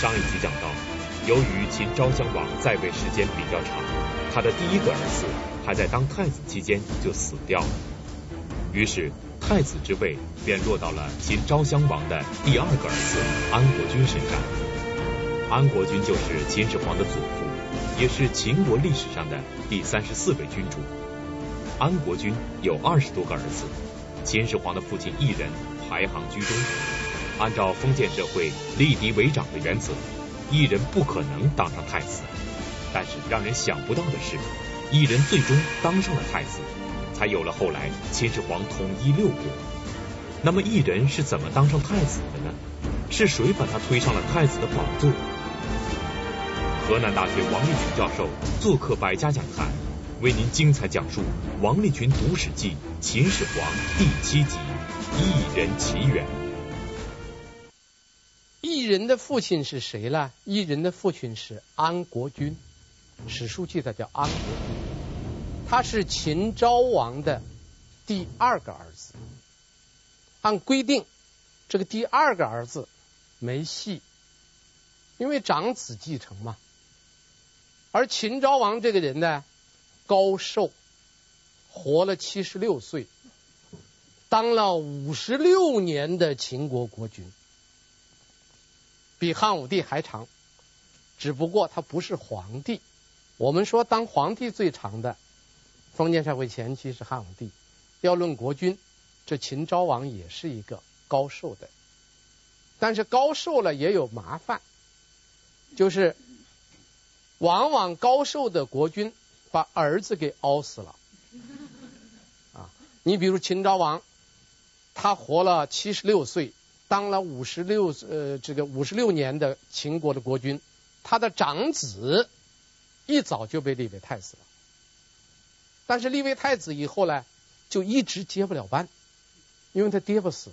上一集讲到，由于秦昭襄王在位时间比较长，他的第一个儿子还在当太子期间就死掉了，于是太子之位便落到了秦昭襄王的第二个儿子安国君身上。安国君就是秦始皇的祖父，也是秦国历史上的第三十四位君主。安国君有二十多个儿子，秦始皇的父亲一人排行居中。按照封建社会立嫡为长的原则，异人不可能当上太子。但是让人想不到的是，异人最终当上了太子，才有了后来秦始皇统一六国。那么异人是怎么当上太子的呢？是谁把他推上了太子的宝座？河南大学王立群教授做客百家讲坛，为您精彩讲述《王立群读史记·秦始皇》第七集《异人起源》。异人的父亲是谁呢？异人的父亲是安国君，史书记载叫安国君，他是秦昭王的第二个儿子。按规定，这个第二个儿子没戏，因为长子继承嘛。而秦昭王这个人呢，高寿，活了七十六岁，当了五十六年的秦国国君。比汉武帝还长，只不过他不是皇帝。我们说当皇帝最长的，封建社会前期是汉武帝。要论国君，这秦昭王也是一个高寿的。但是高寿了也有麻烦，就是往往高寿的国君把儿子给熬死了。啊，你比如秦昭王，他活了七十六岁。当了五十六呃这个五十六年的秦国的国君，他的长子一早就被立为太子了。但是立为太子以后呢，就一直接不了班，因为他爹不死，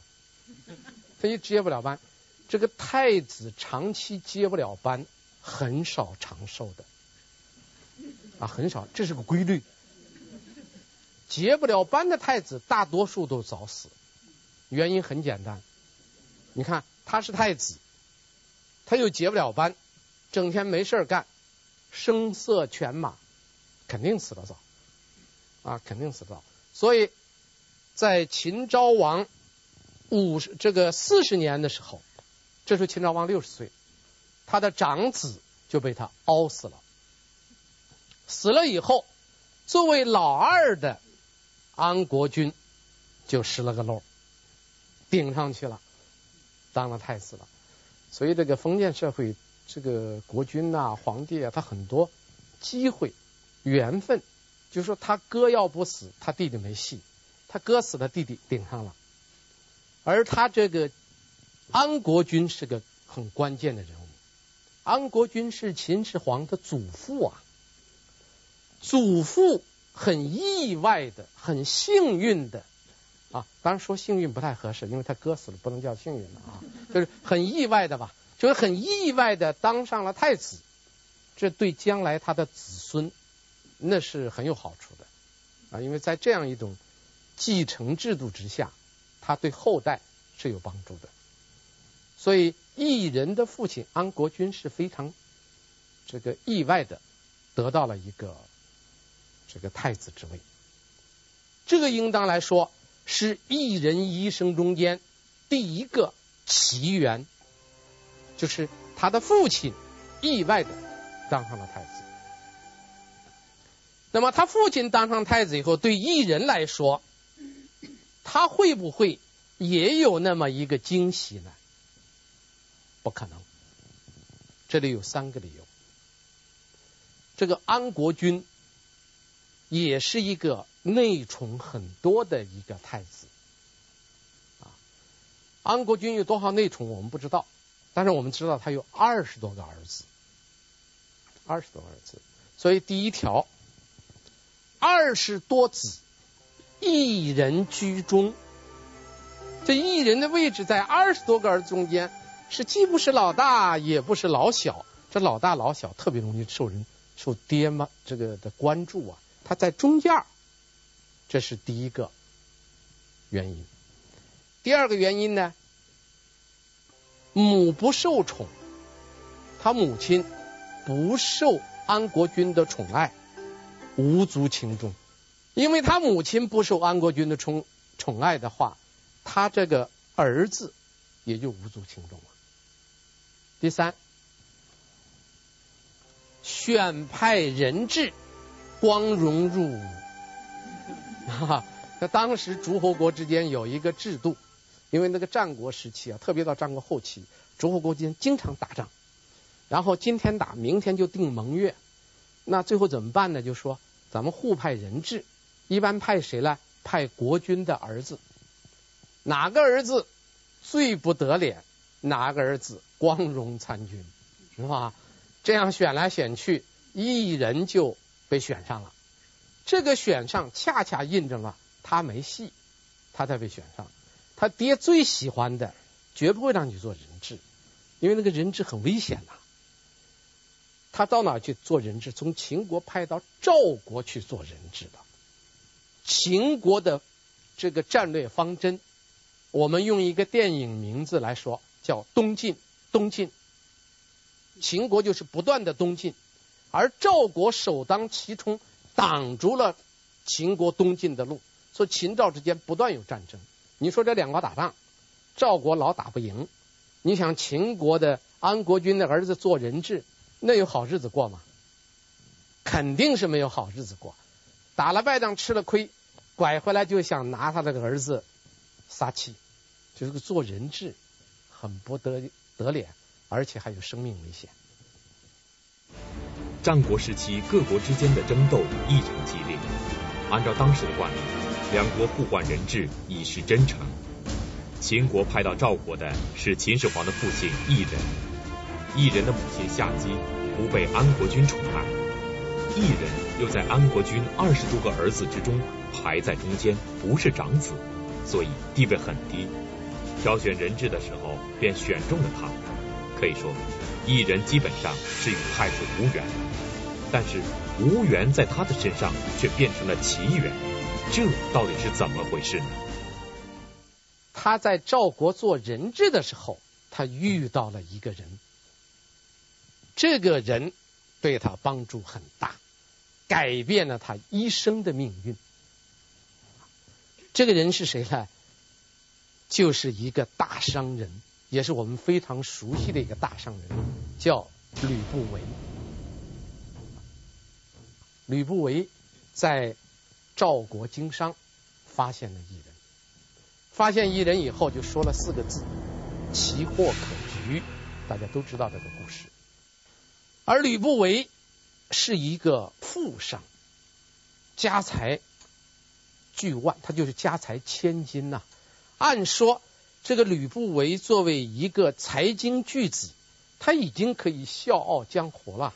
他一接不了班。这个太子长期接不了班，很少长寿的啊，很少，这是个规律。接不了班的太子，大多数都早死，原因很简单。你看，他是太子，他又结不了班，整天没事干，声色犬马，肯定死得早啊，肯定死得早。所以在秦昭王五十这个四十年的时候，这时候秦昭王六十岁，他的长子就被他熬死了。死了以后，作为老二的安国君就失了个漏，顶上去了。当了太子了，所以这个封建社会，这个国君呐、啊、皇帝啊，他很多机会、缘分，就说他哥要不死，他弟弟没戏；他哥死了，弟弟顶上了。而他这个安国君是个很关键的人物，安国君是秦始皇的祖父啊，祖父很意外的、很幸运的。啊，当然说幸运不太合适，因为他哥死了，不能叫幸运了啊，就是很意外的吧，就是很意外的当上了太子，这对将来他的子孙那是很有好处的啊，因为在这样一种继承制度之下，他对后代是有帮助的。所以异人的父亲安国君是非常这个意外的得到了一个这个太子之位，这个应当来说。是异人一生中间第一个奇缘，就是他的父亲意外的当上了太子。那么他父亲当上太子以后，对异人来说，他会不会也有那么一个惊喜呢？不可能。这里有三个理由。这个安国君也是一个。内宠很多的一个太子。啊，安国君有多少内宠我们不知道，但是我们知道他有二十多个儿子，二十多个儿子，所以第一条，二十多子，一人居中，这一人的位置在二十多个儿子中间，是既不是老大，也不是老小，这老大老小特别容易受人受爹妈这个的关注啊，他在中间儿。这是第一个原因。第二个原因呢，母不受宠，他母亲不受安国君的宠爱，无足轻重。因为他母亲不受安国君的宠宠爱的话，他这个儿子也就无足轻重了。第三，选派人质，光荣入伍。哈哈，那当时诸侯国之间有一个制度，因为那个战国时期啊，特别到战国后期，诸侯国之间经常打仗，然后今天打，明天就定盟约，那最后怎么办呢？就说咱们互派人质，一般派谁呢？派国君的儿子，哪个儿子最不得脸，哪个儿子光荣参军，是吧？这样选来选去，一人就被选上了。这个选上恰恰印证了他没戏，他才被选上。他爹最喜欢的，绝不会让你做人质，因为那个人质很危险呐。他到哪去做人质？从秦国派到赵国去做人质的。秦国的这个战略方针，我们用一个电影名字来说，叫东进。东进，秦国就是不断的东进，而赵国首当其冲。挡住了秦国东进的路，所以秦赵之间不断有战争。你说这两国打仗，赵国老打不赢。你想秦国的安国君的儿子做人质，那有好日子过吗？肯定是没有好日子过。打了败仗吃了亏，拐回来就想拿他的儿子撒气，就是个做人质很不得得脸，而且还有生命危险。战国时期，各国之间的争斗异常激烈。按照当时的惯例，两国互换人质以示真诚。秦国派到赵国的是秦始皇的父亲异人，异人的母亲夏姬不被安国君宠爱，异人又在安国君二十多个儿子之中排在中间，不是长子，所以地位很低。挑选人质的时候，便选中了他。可以说，异人基本上是与太子无缘。但是无缘在他的身上却变成了奇缘，这到底是怎么回事呢？他在赵国做人质的时候，他遇到了一个人，这个人对他帮助很大，改变了他一生的命运。这个人是谁呢？就是一个大商人，也是我们非常熟悉的一个大商人，叫吕不韦。吕不韦在赵国经商，发现了异人。发现异人以后，就说了四个字：“奇货可居。”大家都知道这个故事。而吕不韦是一个富商，家财巨万，他就是家财千金呐。按说，这个吕不韦作为一个财经巨子，他已经可以笑傲江湖了，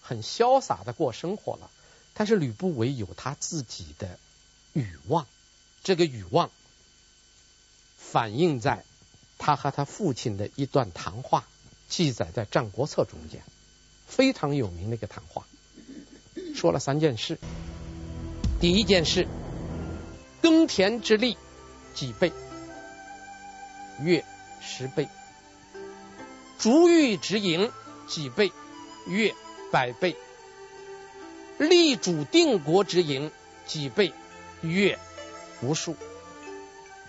很潇洒的过生活了。但是吕不韦有他自己的欲望，这个欲望反映在他和他父亲的一段谈话，记载在《战国策》中间，非常有名的一个谈话，说了三件事。第一件事，耕田之力几倍？月十倍。逐玉之营几倍？月百倍。立主定国之营几倍？月无数。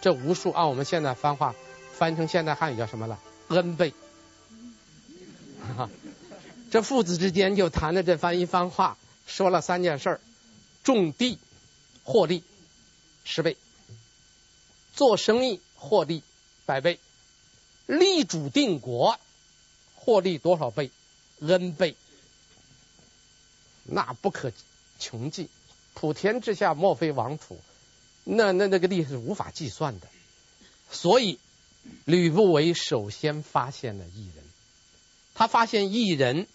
这无数按我们现在翻话，翻成现代汉语叫什么了？n 倍。这父子之间就谈了这番一番话，说了三件事儿：种地获利十倍，做生意获利百倍，立主定国获利多少倍？n 倍。那不可穷尽，普天之下莫非王土，那那那个地是无法计算的。所以吕不韦首先发现了异人，他发现异人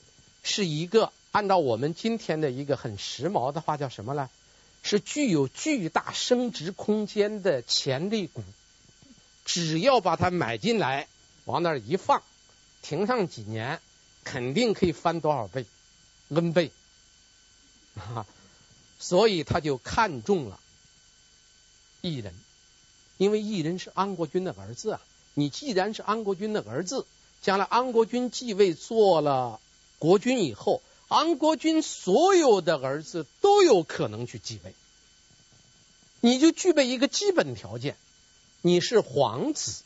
是一个按照我们今天的一个很时髦的话叫什么呢？是具有巨大升值空间的潜力股，只要把它买进来，往那儿一放，停上几年，肯定可以翻多少倍，n 倍。啊，所以他就看中了异人，因为异人是安国君的儿子啊。你既然是安国君的儿子，将来安国君继位做了国君以后，安国君所有的儿子都有可能去继位，你就具备一个基本条件，你是皇子，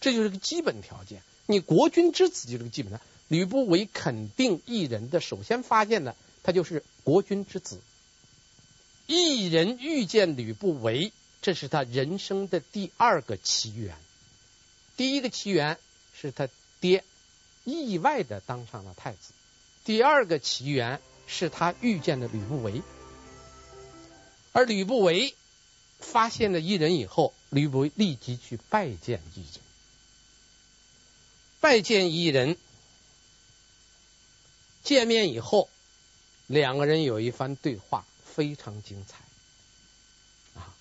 这就是个基本条件。你国君之子就是个基本的。吕不韦肯定异人的首先发现的，他就是国君之子。异人遇见吕不韦，这是他人生的第二个奇缘。第一个奇缘是他爹意外的当上了太子，第二个奇缘是他遇见了吕不韦。而吕不韦发现了异人以后，吕不韦立即去拜见异人，拜见异人。见面以后，两个人有一番对话，非常精彩。啊，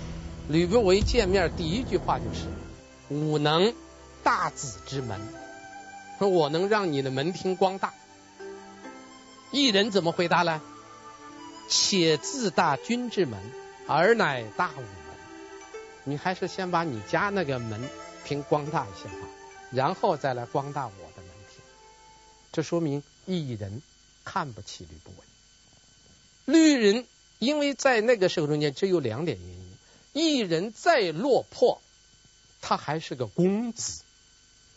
吕不韦见面第一句话就是：“吾能大子之门，说我能让你的门庭光大。”异人怎么回答呢？“且自大君之门，尔乃大吾门。”你还是先把你家那个门庭光大一些吧，然后再来光大我的门庭。这说明异人。看不起吕不韦，吕人因为在那个社会中间只有两点原因：一人再落魄，他还是个公子，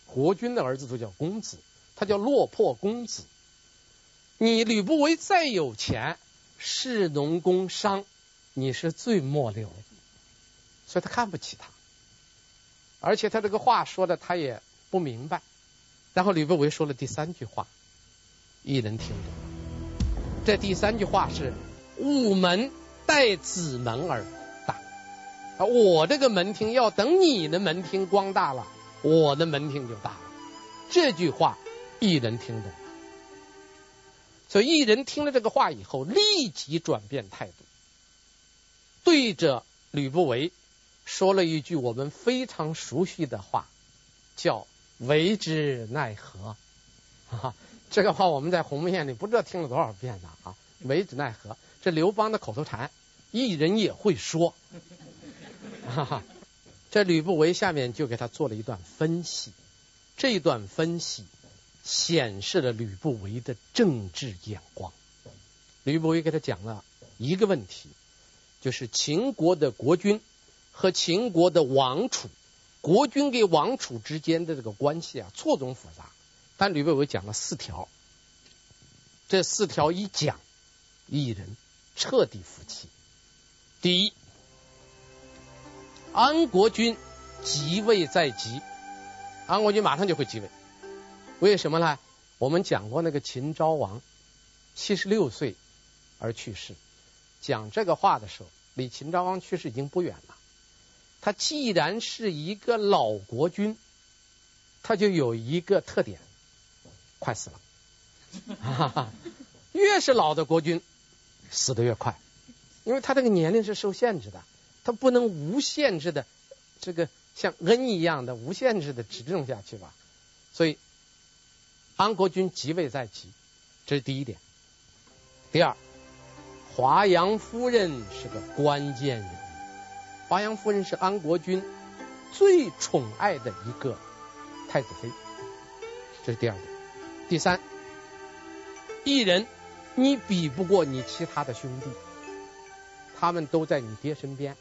国君的儿子都叫公子，他叫落魄公子。你吕不韦再有钱，士农工商，你是最末流，所以他看不起他，而且他这个话说的他也不明白。然后吕不韦说了第三句话。一人听懂，这第三句话是“吾门待子门而大”，啊，我这个门庭要等你的门庭光大了，我的门庭就大了。这句话异人听懂了，所以异人听了这个话以后，立即转变态度，对着吕不韦说了一句我们非常熟悉的话，叫“为之奈何”，哈哈。这个话我们在鸿门宴里不知道听了多少遍了啊！为之奈何？这刘邦的口头禅，一人也会说。哈哈，这吕不韦下面就给他做了一段分析，这一段分析显示了吕不韦的政治眼光。吕不韦给他讲了一个问题，就是秦国的国君和秦国的王储，国君跟王储之间的这个关系啊，错综复杂。但吕不韦讲了四条，这四条一讲，一人彻底服气。第一，安国君即位在即，安国君马上就会即位。为什么呢？我们讲过那个秦昭王七十六岁而去世，讲这个话的时候，离秦昭王去世已经不远了。他既然是一个老国君，他就有一个特点。快死了，越是老的国君死得越快，因为他这个年龄是受限制的，他不能无限制的这个像恩一样的无限制的执政下去吧。所以安国君即位在即，这是第一点。第二，华阳夫人是个关键人物，华阳夫人是安国君最宠爱的一个太子妃，这是第二点。第三，一人，你比不过你其他的兄弟，他们都在你爹身边，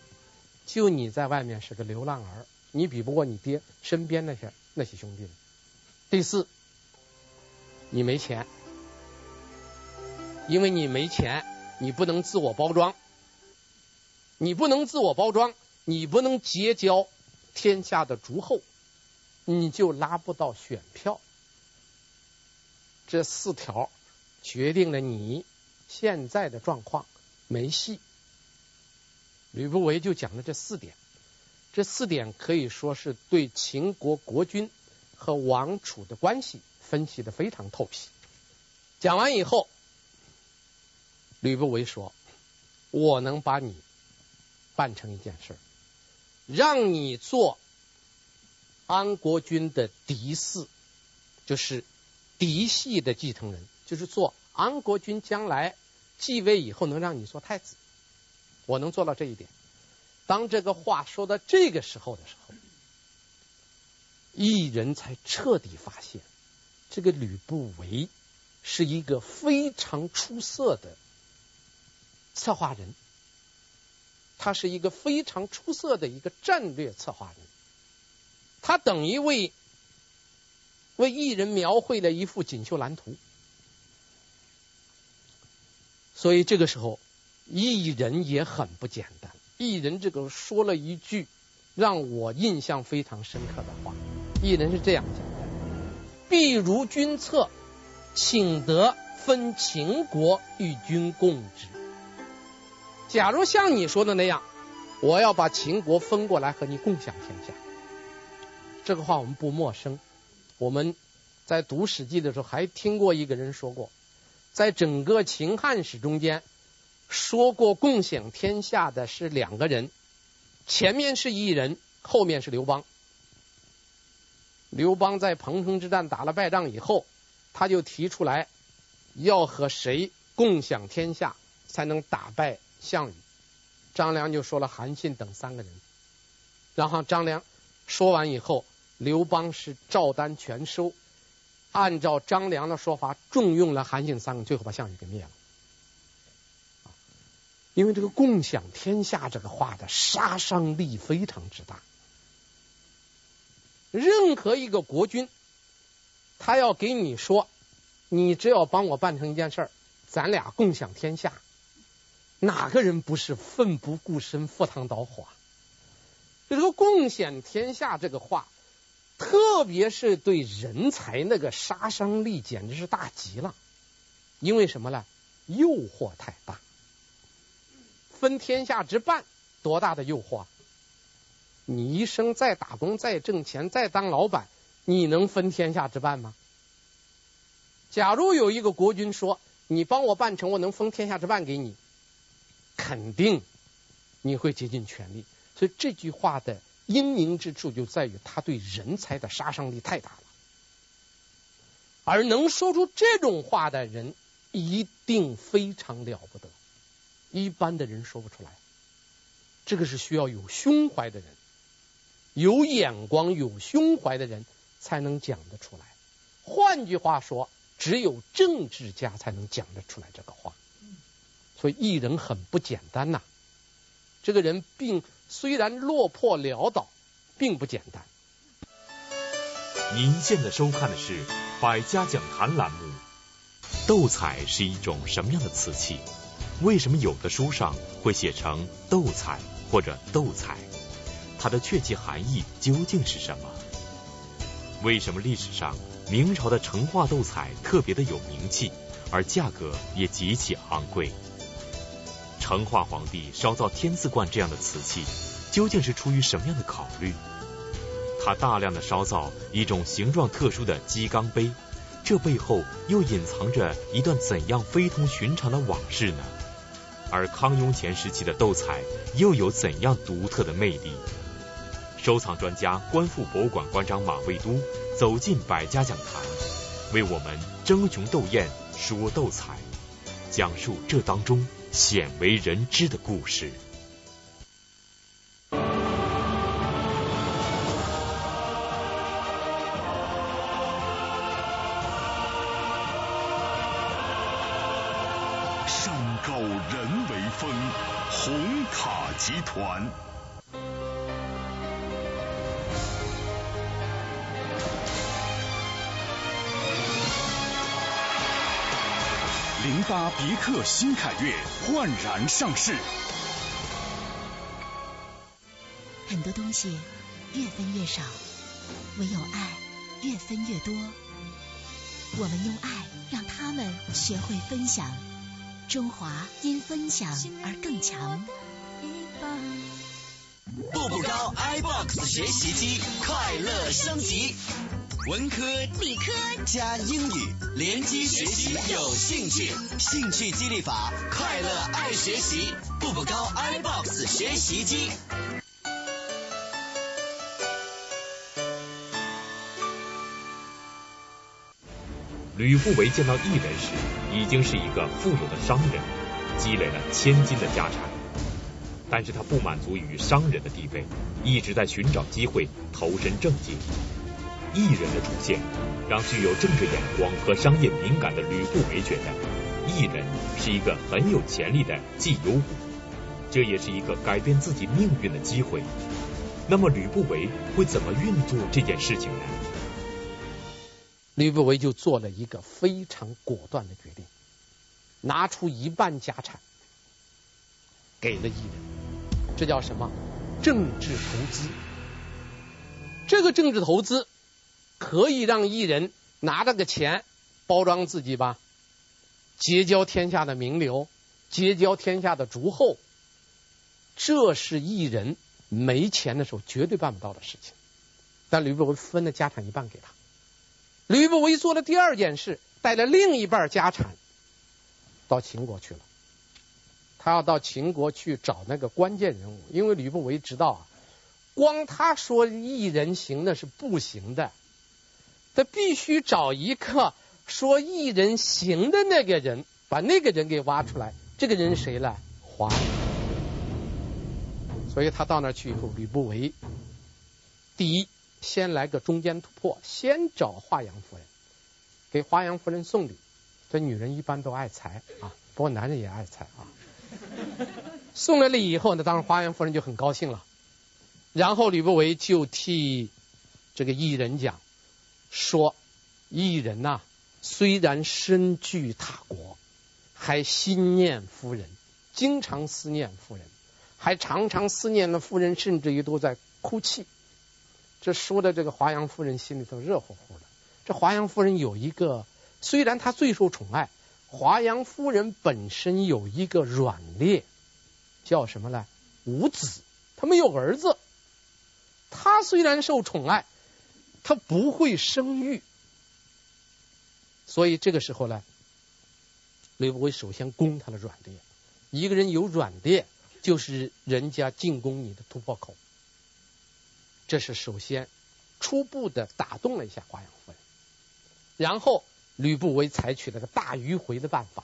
就你在外面是个流浪儿，你比不过你爹身边那些那些兄弟。第四，你没钱，因为你没钱，你不能自我包装，你不能自我包装，你不能结交天下的诸侯，你就拉不到选票。这四条决定了你现在的状况没戏。吕不韦就讲了这四点，这四点可以说是对秦国国君和王储的关系分析的非常透彻。讲完以后，吕不韦说：“我能把你办成一件事，让你做安国君的嫡嗣，就是。”嫡系的继承人，就是做安国君将来继位以后能让你做太子，我能做到这一点。当这个话说到这个时候的时候，异人才彻底发现，这个吕不韦是一个非常出色的策划人，他是一个非常出色的一个战略策划人，他等于为为异人描绘了一幅锦绣蓝图。所以这个时候，异人也很不简单。异人这个说了一句让我印象非常深刻的话，异人是这样讲的：“必如君策。”请得分秦国与君共之。假如像你说的那样，我要把秦国分过来和你共享天下。这个话我们不陌生，我们在读《史记》的时候还听过一个人说过，在整个秦汉史中间，说过共享天下的是两个人，前面是异人，后面是刘邦。刘邦在彭城之战打了败仗以后。他就提出来要和谁共享天下才能打败项羽？张良就说了韩信等三个人。然后张良说完以后，刘邦是照单全收，按照张良的说法重用了韩信三个，最后把项羽给灭了。因为这个共享天下这个话的杀伤力非常之大，任何一个国君。他要给你说，你只要帮我办成一件事儿，咱俩共享天下。哪个人不是奋不顾身、赴汤蹈火？这个共享天下这个话，特别是对人才那个杀伤力简直是大极了。因为什么呢？诱惑太大。分天下之半，多大的诱惑？你一生再打工、再挣钱、再当老板。你能分天下之半吗？假如有一个国君说：“你帮我办成，我能分天下之半给你。”肯定你会竭尽全力。所以这句话的英明之处就在于他对人才的杀伤力太大了。而能说出这种话的人，一定非常了不得，一般的人说不出来。这个是需要有胸怀的人，有眼光、有胸怀的人。才能讲得出来。换句话说，只有政治家才能讲得出来这个话。所以异人很不简单呐、这个人并虽然落魄潦倒，并不简单。您现在收看的是《百家讲坛》栏目。斗彩是一种什么样的瓷器？为什么有的书上会写成斗彩或者斗彩？它的确切含义究竟是什么？为什么历史上明朝的成化斗彩特别的有名气，而价格也极其昂贵？成化皇帝烧造天字观这样的瓷器，究竟是出于什么样的考虑？他大量的烧造一种形状特殊的鸡缸杯，这背后又隐藏着一段怎样非同寻常的往事呢？而康雍乾时期的斗彩又有怎样独特的魅力？收藏专家、观复博物馆馆长马未都走进百家讲坛，为我们争雄斗艳说斗彩，讲述这当中鲜为人知的故事。山高人为峰，红塔集团。零八别克新凯越焕然上市。很多东西越分越少，唯有爱越分越多。我们用爱让他们学会分享，中华因分享而更强。步步高 iBox 学习机快乐升级。文科、理科加英语，联机学习有兴趣，兴趣激励法，快乐爱学习，步步高 iBox 学习机。吕不韦见到异人时，已经是一个富有的商人，积累了千金的家产，但是他不满足于商人的地位，一直在寻找机会投身政界。艺人的出现，让具有政治眼光和商业敏感的吕不韦觉得，艺人是一个很有潜力的绩优股，这也是一个改变自己命运的机会。那么吕不韦会怎么运作这件事情呢？吕不韦就做了一个非常果断的决定，拿出一半家产给了艺人，这叫什么？政治投资。这个政治投资可以让异人拿这个钱包装自己吧，结交天下的名流，结交天下的诸侯，这是异人没钱的时候绝对办不到的事情。但吕不韦分了家产一半给他。吕不韦做了第二件事，带了另一半家产到秦国去了。他要到秦国去找那个关键人物，因为吕不韦知道啊，光他说异人行那是不行的，他必须找一个说异人行的那个人，把那个人给挖出来。这个人谁呢？华。所以他到那去以后，吕不韦第一。先来个中间突破，先找华阳夫人，给华阳夫人送礼。这女人一般都爱财啊，不过男人也爱财啊。送了礼以后呢，当然华阳夫人就很高兴了。然后吕不韦就替这个异人讲说：异人呐、虽然身居他国，还心念夫人，经常思念夫人，还常常思念的夫人，甚至于都在哭泣。这说的这个华阳夫人心里头热乎乎的。这华阳夫人有一个，虽然她最受宠爱，华阳夫人本身有一个软肋，叫什么呢？无子，她没有儿子。她虽然受宠爱，他不会生育。所以这个时候呢，吕不韦首先攻他的软肋。一个人有软肋，就是人家进攻你的突破口。这是首先初步的打动了一下华阳夫人，然后吕不韦采取了个大迂回的办法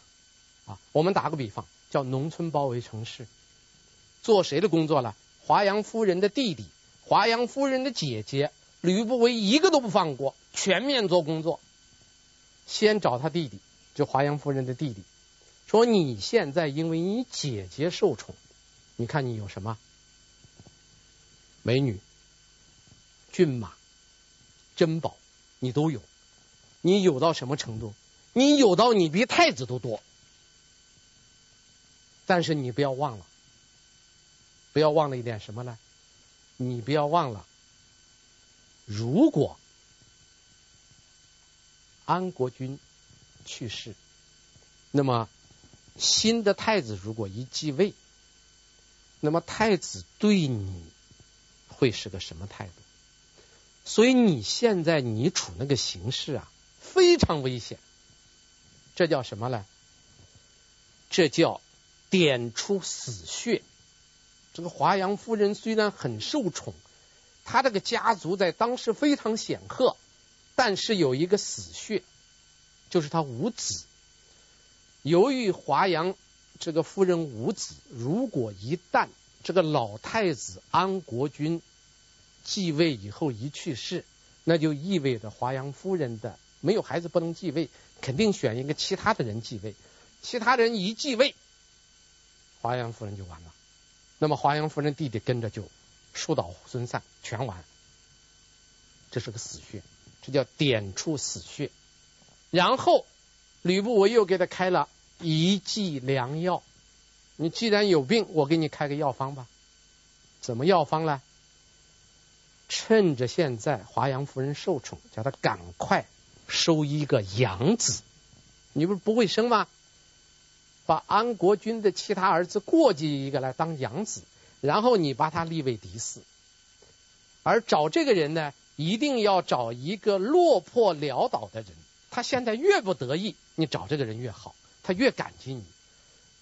啊。我们打个比方，叫农村包围城市，做谁的工作了？华阳夫人的弟弟、华阳夫人的姐姐，吕不韦一个都不放过，全面做工作。先找他弟弟，就华阳夫人的弟弟，说你现在因为你姐姐受宠，你看你有什么？美女。骏马、珍宝，你都有。你有到什么程度？你有到你比太子都多。但是你不要忘了，不要忘了一点什么呢？你不要忘了，如果安国君去世，那么新的太子如果一继位，那么太子对你会是个什么态度？所以你现在你处那个形势啊，非常危险。这叫什么呢？这叫点出死穴。这个华阳夫人虽然很受宠，他这个家族在当时非常显赫，但是有一个死穴，就是他无子。由于华阳这个夫人无子，如果一旦这个老太子安国君。继位以后一去世，那就意味着华阳夫人的没有孩子不能继位，肯定选一个其他的人继位。其他人一继位，华阳夫人就完了。那么华阳夫人弟弟跟着就树倒猢散，全完。这是个死穴，这叫点出死穴。然后吕不韦又给他开了一剂良药。你既然有病，我给你开个药方吧。怎么药方呢？趁着现在华阳夫人受宠，叫他赶快收一个养子。你不是不会生吗？把安国君的其他儿子过继一个来当养子，然后你把他立为嫡嗣。而找这个人呢，一定要找一个落魄潦倒的人。他现在越不得意，你找这个人越好，他越感激你。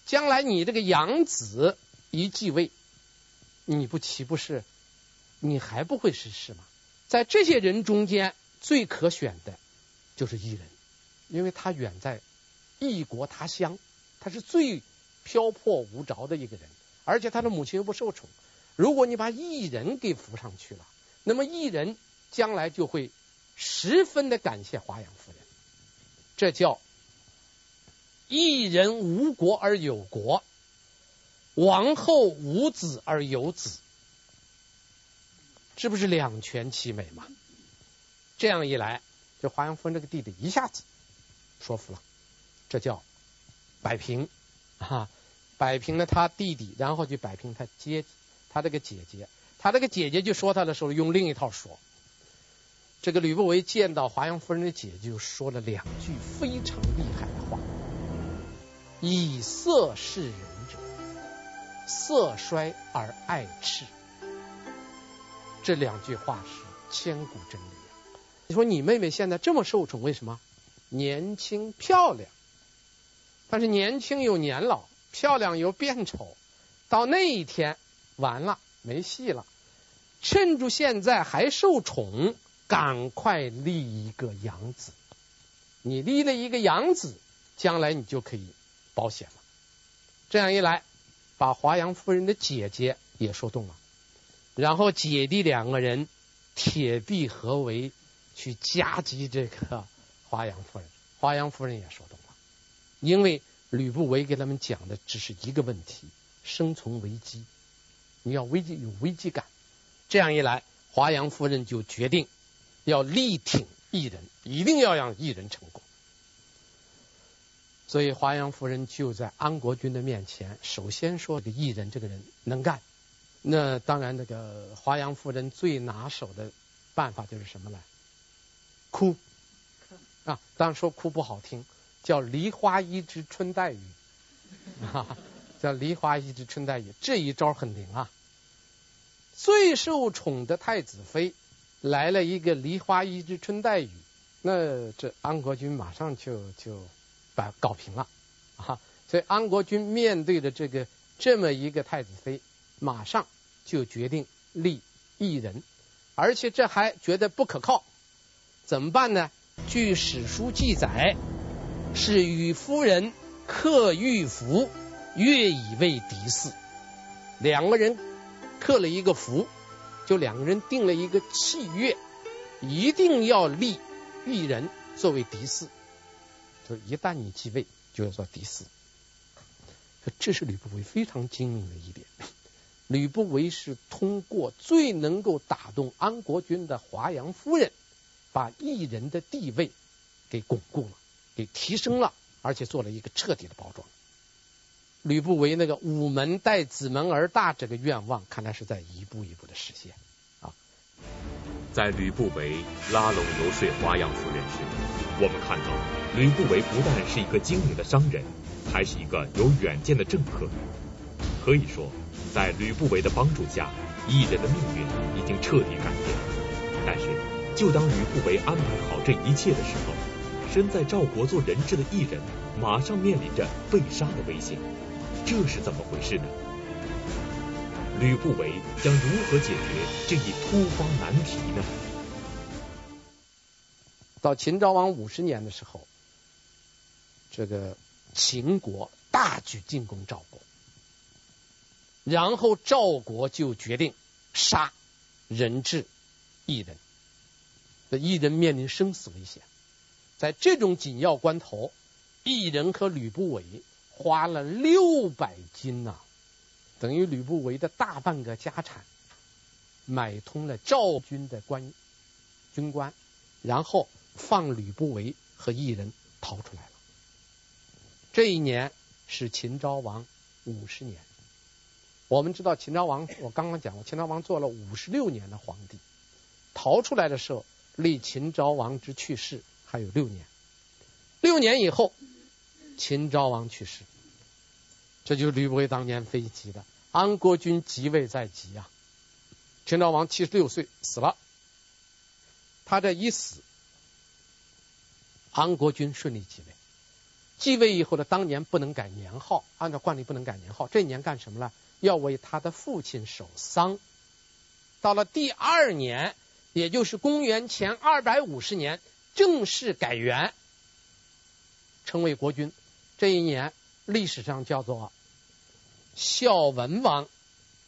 将来你这个养子一继位，你不岂不是？你还不会失势吗？在这些人中间，最可选的就是异人，因为他远在异国他乡，他是最漂泊无着的一个人，而且他的母亲又不受宠。如果你把异人给扶上去了，那么异人将来就会十分的感谢华阳夫人。这叫一人无国而有国，王后无子而有子，是不是两全其美嘛？这样一来，这华阳夫人这个弟弟一下子说服了，这叫摆平啊，摆平了他弟弟，然后就摆平他姐他这个姐姐，他这个姐姐就说他的时候用另一套说。这个吕不韦见到华阳夫人的姐姐，就说了两句非常厉害的话：“以色事人者，色衰而爱赤。”这两句话是千古真理！你说你妹妹现在这么受宠，为什么？年轻漂亮，但是年轻又年老，漂亮又变丑，到那一天完了没戏了。趁住现在还受宠。赶快立一个养子，你立了一个养子，将来你就可以保险了。这样一来，把华阳夫人的姐姐也说动了，然后姐弟两个人铁臂合围去夹击这个华阳夫人。华阳夫人也说动了，因为吕不韦给他们讲的只是一个问题：生存危机，你要危机有危机感。这样一来，华阳夫人就决定。要力挺异人，一定要让异人成功。所以华阳夫人就在安国君的面前，首先说：“这个异人这个人能干。”那当然，那个华阳夫人最拿手的办法就是什么呢？哭啊！当然说哭不好听，叫“梨花一枝春带雨”，啊，叫“梨花一枝春带雨”。这一招很灵啊！最受宠的太子妃。来了一个梨花一枝春带雨，那这安国君马上就就把搞平了啊！所以安国君面对着这个这么一个太子妃，马上就决定立异人，而且这还觉得不可靠，怎么办呢？据史书记载，是与夫人刻玉符，约以为嫡嗣，两个人刻了一个符。就两个人定了一个契约，一定要立异人作为嫡嗣。就是一旦你继位，就要做嫡嗣。这是吕不韦非常精明的一点。吕不韦是通过最能够打动安国君的华阳夫人，把异人的地位给巩固了，给提升了，而且做了一个彻底的包装。吕不韦那个午门待子门而大这个愿望，看来是在一步一步的实现啊。在吕不韦拉拢游说华阳夫人时，我们看到吕不韦不但是一个精明的商人，还是一个有远见的政客。可以说，在吕不韦的帮助下，异人的命运已经彻底改变。但是，就当吕不韦安排好这一切的时候，身在赵国做人质的异人，马上面临着被杀的危险。这是怎么回事呢？吕不韦将如何解决这一突发难题呢？到秦昭王五十年的时候，这个秦国大举进攻赵国，然后赵国就决定杀人质异人，这异人面临生死危险，在这种紧要关头，异人和吕不韦。花了六百金呐、等于吕不韦的大半个家产，买通了赵军的官军官，然后放吕不韦和异人逃出来了。这一年是秦昭王五十年。我们知道秦昭王，我刚刚讲过，秦昭王做了五十六年的皇帝，逃出来的时候离秦昭王之去世还有六年，六年以后。秦昭王去世，这就是吕不韦当年飞急的。安国君即位在即啊，秦昭王七十六岁死了，他这一死，安国君顺利继位。继位以后呢，当年不能改年号，按照惯例不能改年号。这一年干什么呢？要为他的父亲守丧。到了第二年，也就是公元前二百五十年，正式改元，成为国君。这一年历史上叫做孝文王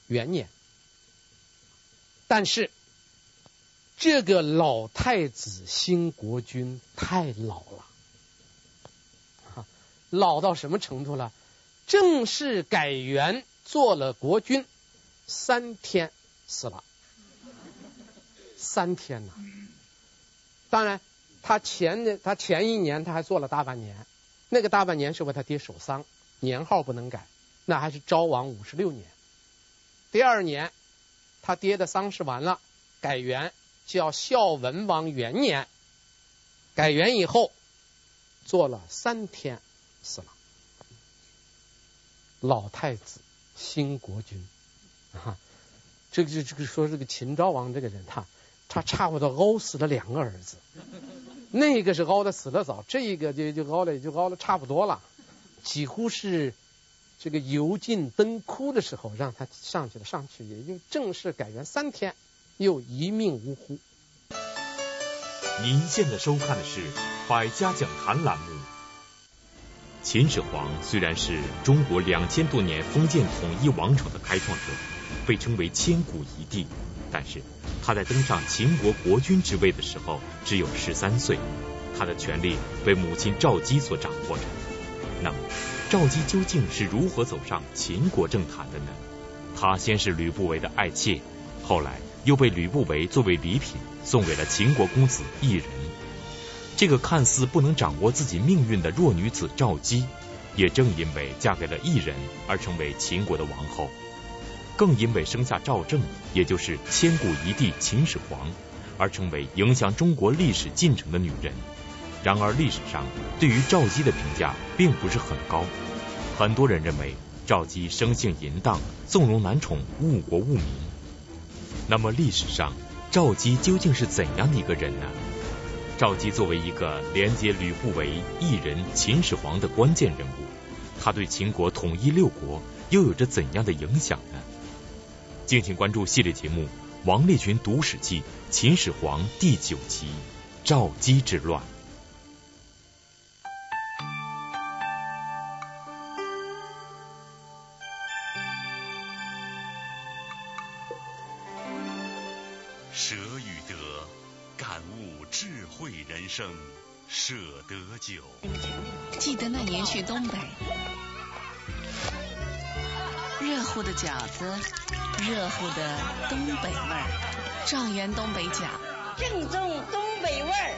元年，但是这个老太子兴国君太老了，老到什么程度了？正式改元做了国君，三天死了，三天呐！当然，他前的他前一年他还做了大半年，那个大半年是为他爹守丧，年号不能改，那还是昭王五十六年。第二年，他爹的丧事完了，改元叫孝文王元年，改元以后做了三天死了。老太子兴国君啊，这个就这个说这个秦昭王这个人，他他差不多熬死了两个儿子，那个是熬的死的早，这个就就熬的就熬的差不多了，几乎是这个油尽灯枯的时候让他上去了，上去也就正式改元三天，又一命呜呼。您现在收看的是《百家讲坛》栏目。秦始皇虽然是中国两千多年封建统一王朝的开创者，被称为千古一帝，但是他在登上秦国国君之位的时候只有十三岁，他的权力被母亲赵姬所掌握着。那么，赵姬究竟是如何走上秦国政坛的呢？她先是吕不韦的爱妾，后来又被吕不韦作为礼品送给了秦国公子异人。这个看似不能掌握自己命运的弱女子赵姬，也正因为嫁给了异人而成为秦国的王后，更因为生下赵政，也就是千古一帝秦始皇，而成为影响中国历史进程的女人。然而历史上对于赵姬的评价并不是很高，很多人认为赵姬生性淫荡，纵容男宠，误国误民。那么历史上赵姬究竟是怎样的一个人呢？赵姬作为一个连接吕不韦、异人、秦始皇的关键人物，他对秦国统一六国又有着怎样的影响呢？敬请关注系列节目《王立群读史记·秦始皇》第九集《赵姬之乱》。舍与得，感悟智慧人生舍得酒。记得那年去东北，乎的饺子，热乎的东北味儿，状元东北饺，正宗东北味儿。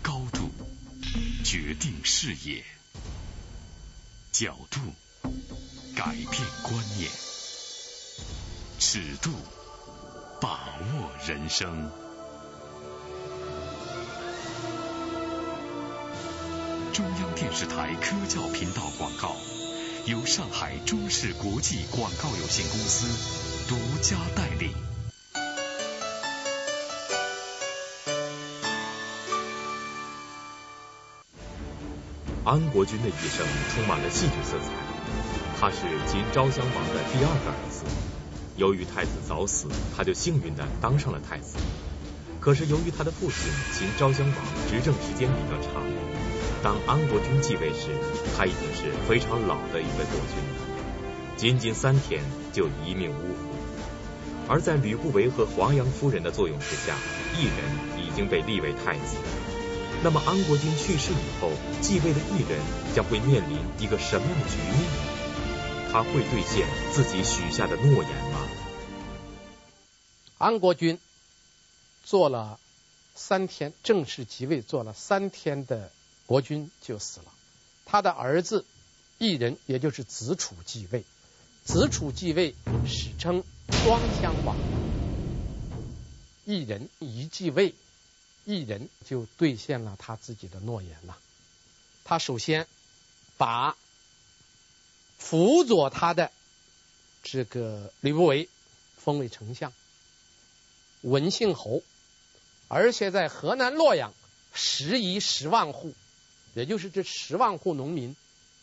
高度决定视野，角度改变观念。尺度，把握人生。中央电视台科教频道广告，由上海中视国际广告有限公司独家代理。安国君的一生充满了戏剧色彩，他是秦昭襄王的第二个儿子。由于太子早死，他就幸运的当上了太子。可是由于他的父亲秦昭襄王执政时间比较长，当安国君继位时，他已经是非常老的一位国君了，仅仅三天就一命呜呼。而在吕不韦和华阳夫人的作用之下，异人已经被立为太子。那么安国君去世以后，继位的异人将会面临一个什么样的局面呢？他会兑现自己许下的诺言吗？安国君做了三天，正式即位，做了三天的国君就死了。他的儿子异人，也就是子楚继位。子楚继位，史称双襄王。异人一继位，异人就兑现了他自己的诺言了。他首先把。辅佐他的这个吕不韦封为丞相，文信侯，而且在河南洛阳食邑十万户，也就是这十万户农民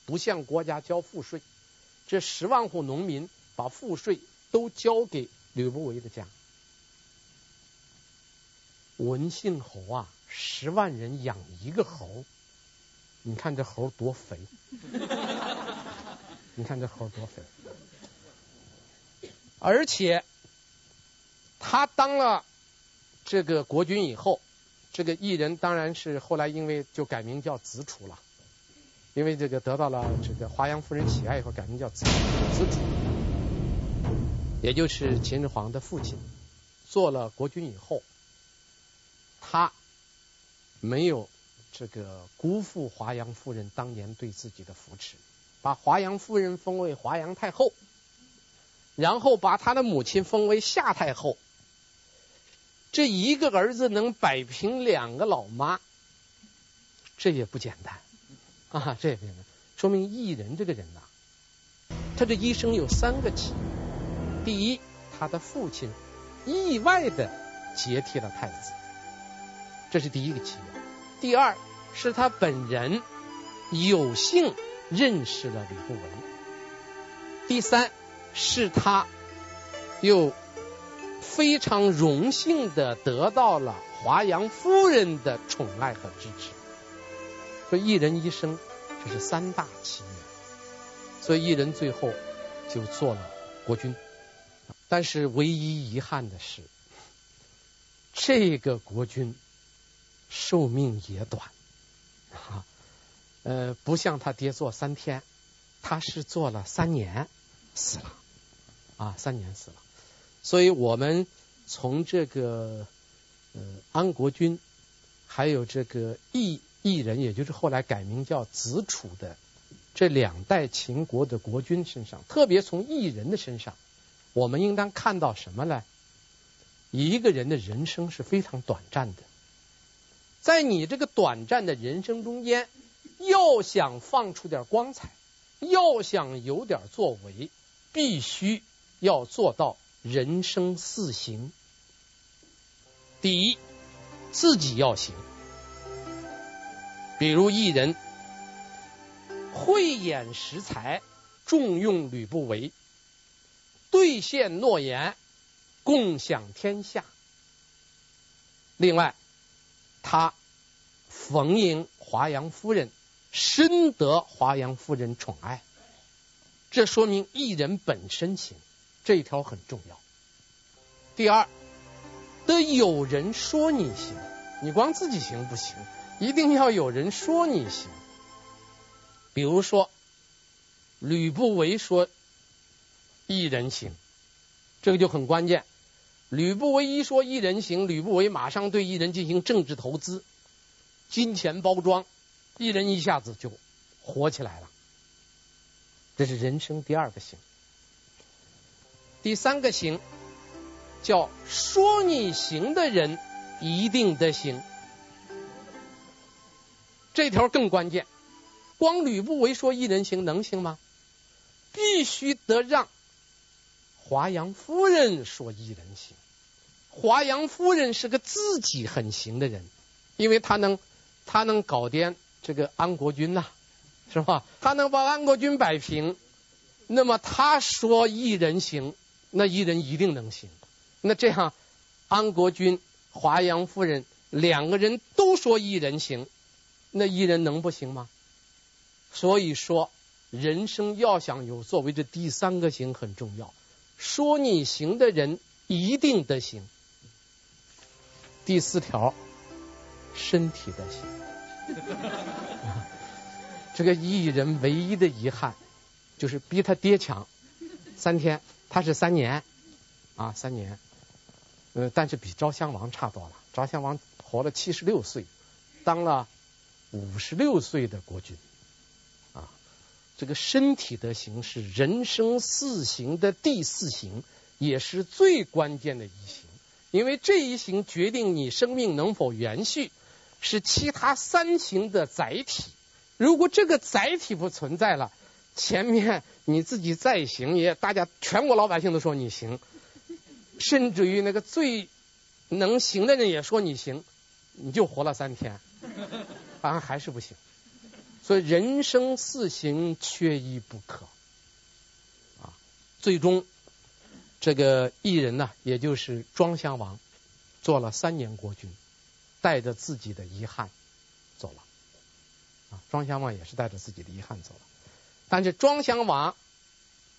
不向国家交赋税，这十万户农民把赋税都交给吕不韦的家。文信侯啊，十万人养一个猴，你看这猴多肥。你看这猴多肥。而且他当了这个国君以后，这个异人当然是后来因为就改名叫子楚了，因为这个得到了这个华阳夫人喜爱以后，改名叫子子楚，也就是秦始皇的父亲。做了国君以后，他没有这个辜负华阳夫人当年对自己的扶持，把华阳夫人封为华阳太后。然后把他的母亲封为夏太后，这一个儿子能摆平两个老妈，这也不简单啊！这也不简单，说明异人这个人呐，他这一生有三个奇遇：第一，他的父亲意外的接替了太子，这是第一个奇遇；第二，是他本人有幸认识了吕不韦；第三。是他又非常荣幸的得到了华阳夫人的宠爱和支持，所以异人一生这是三大奇缘，所以一人最后就做了国君，但是唯一遗憾的是，这个国君寿命也短，啊，呃，不像他爹做三天，他是做了三年死了。啊，三年死了，所以我们从这个呃安国君，还有这个异异人，也就是后来改名叫子楚的这两代秦国的国君身上，特别从异人的身上，我们应当看到什么呢？一个人的人生是非常短暂的，在你这个短暂的人生中间，要想放出点光彩，要想有点作为，必须。要做到人生四行。第一，自己要行。比如异人慧眼识才，重用吕不韦，兑现诺言，共享天下。另外，他逢迎华阳夫人，深得华阳夫人宠爱。这说明异人本身行。这一条很重要。第二，得有人说你行，你光自己行不行，一定要有人说你行。比如说，吕不韦说一人行，这个就很关键。吕不韦一说一人行，吕不韦马上对一人进行政治投资，金钱包装，一人一下子就火起来了。这是人生第二个行。第三个行，叫说你行的人一定得行，这条更关键。光吕不韦说一人行能行吗？必须得让华阳夫人说一人行。华阳夫人是个自己很行的人，因为她能，她能搞掂这个安国君呐，是吧？她能把安国君摆平，那么她说一人行。那一人一定能行，那这样安国君、华阳夫人两个人都说一人行，那一人能不行吗？所以说，人生要想有作为，这第三个行很重要。说你行的人一定得行。第四条，身体的行。这个艺人唯一的遗憾就是比他爹强三天。他是三年，啊三年，呃，但是比昭襄王差多了。昭襄王活了七十六岁，当了五十六岁的国君，啊，这个身体的行是人生四行的第四行，也是最关键的一行，因为这一行决定你生命能否延续，是其他三行的载体。如果这个载体不存在了，前面你自己再行也，大家全国老百姓都说你行，甚至于那个最能行的人也说你行，你就活了三天，反正还是不行。所以人生四行缺一不可啊。最终这个异人呢，也就是庄襄王，做了三年国君，带着自己的遗憾走了啊。庄襄王也是带着自己的遗憾走了。但是庄襄王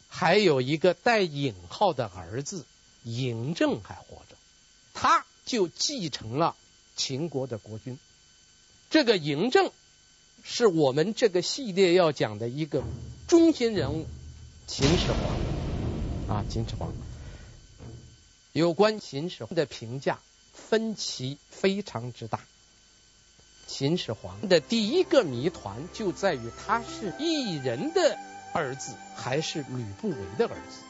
还有一个带引号的儿子嬴政还活着，他就继承了秦国的国君。这个嬴政是我们这个系列要讲的一个中心人物，秦始皇啊，秦始皇。有关秦始皇的评价分歧非常之大。秦始皇的第一个谜团就在于他是异人的儿子还是吕不韦的儿子？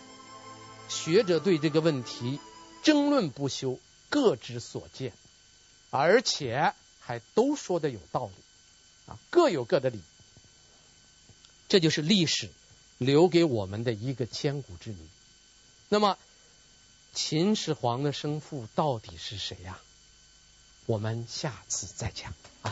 学者对这个问题争论不休，各执所见，而且还都说的有道理啊，各有各的理。这就是历史留给我们的一个千古之谜。那么，秦始皇的生父到底是谁呀？我们下次再讲。啊。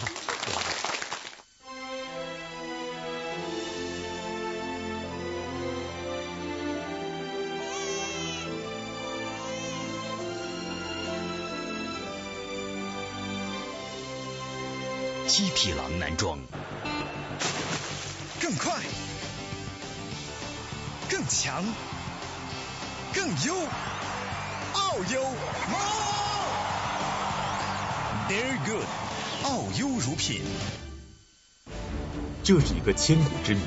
七匹狼男装，更快，更强，更优，奥优 Very good，奥优乳品。这是一个千古之谜，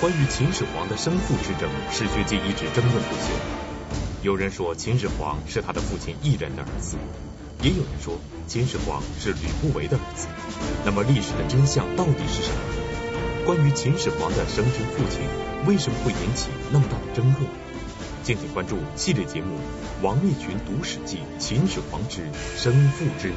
关于秦始皇的生父之争，史学界一直争论不休。有人说秦始皇是他的父亲异人的儿子，也有人说秦始皇是吕不韦的儿子。那么历史的真相到底是什么？关于秦始皇的生身父亲，为什么会引起那么大的争论？敬请关注系列节目《王立群读史记·秦始皇之生父之谜》。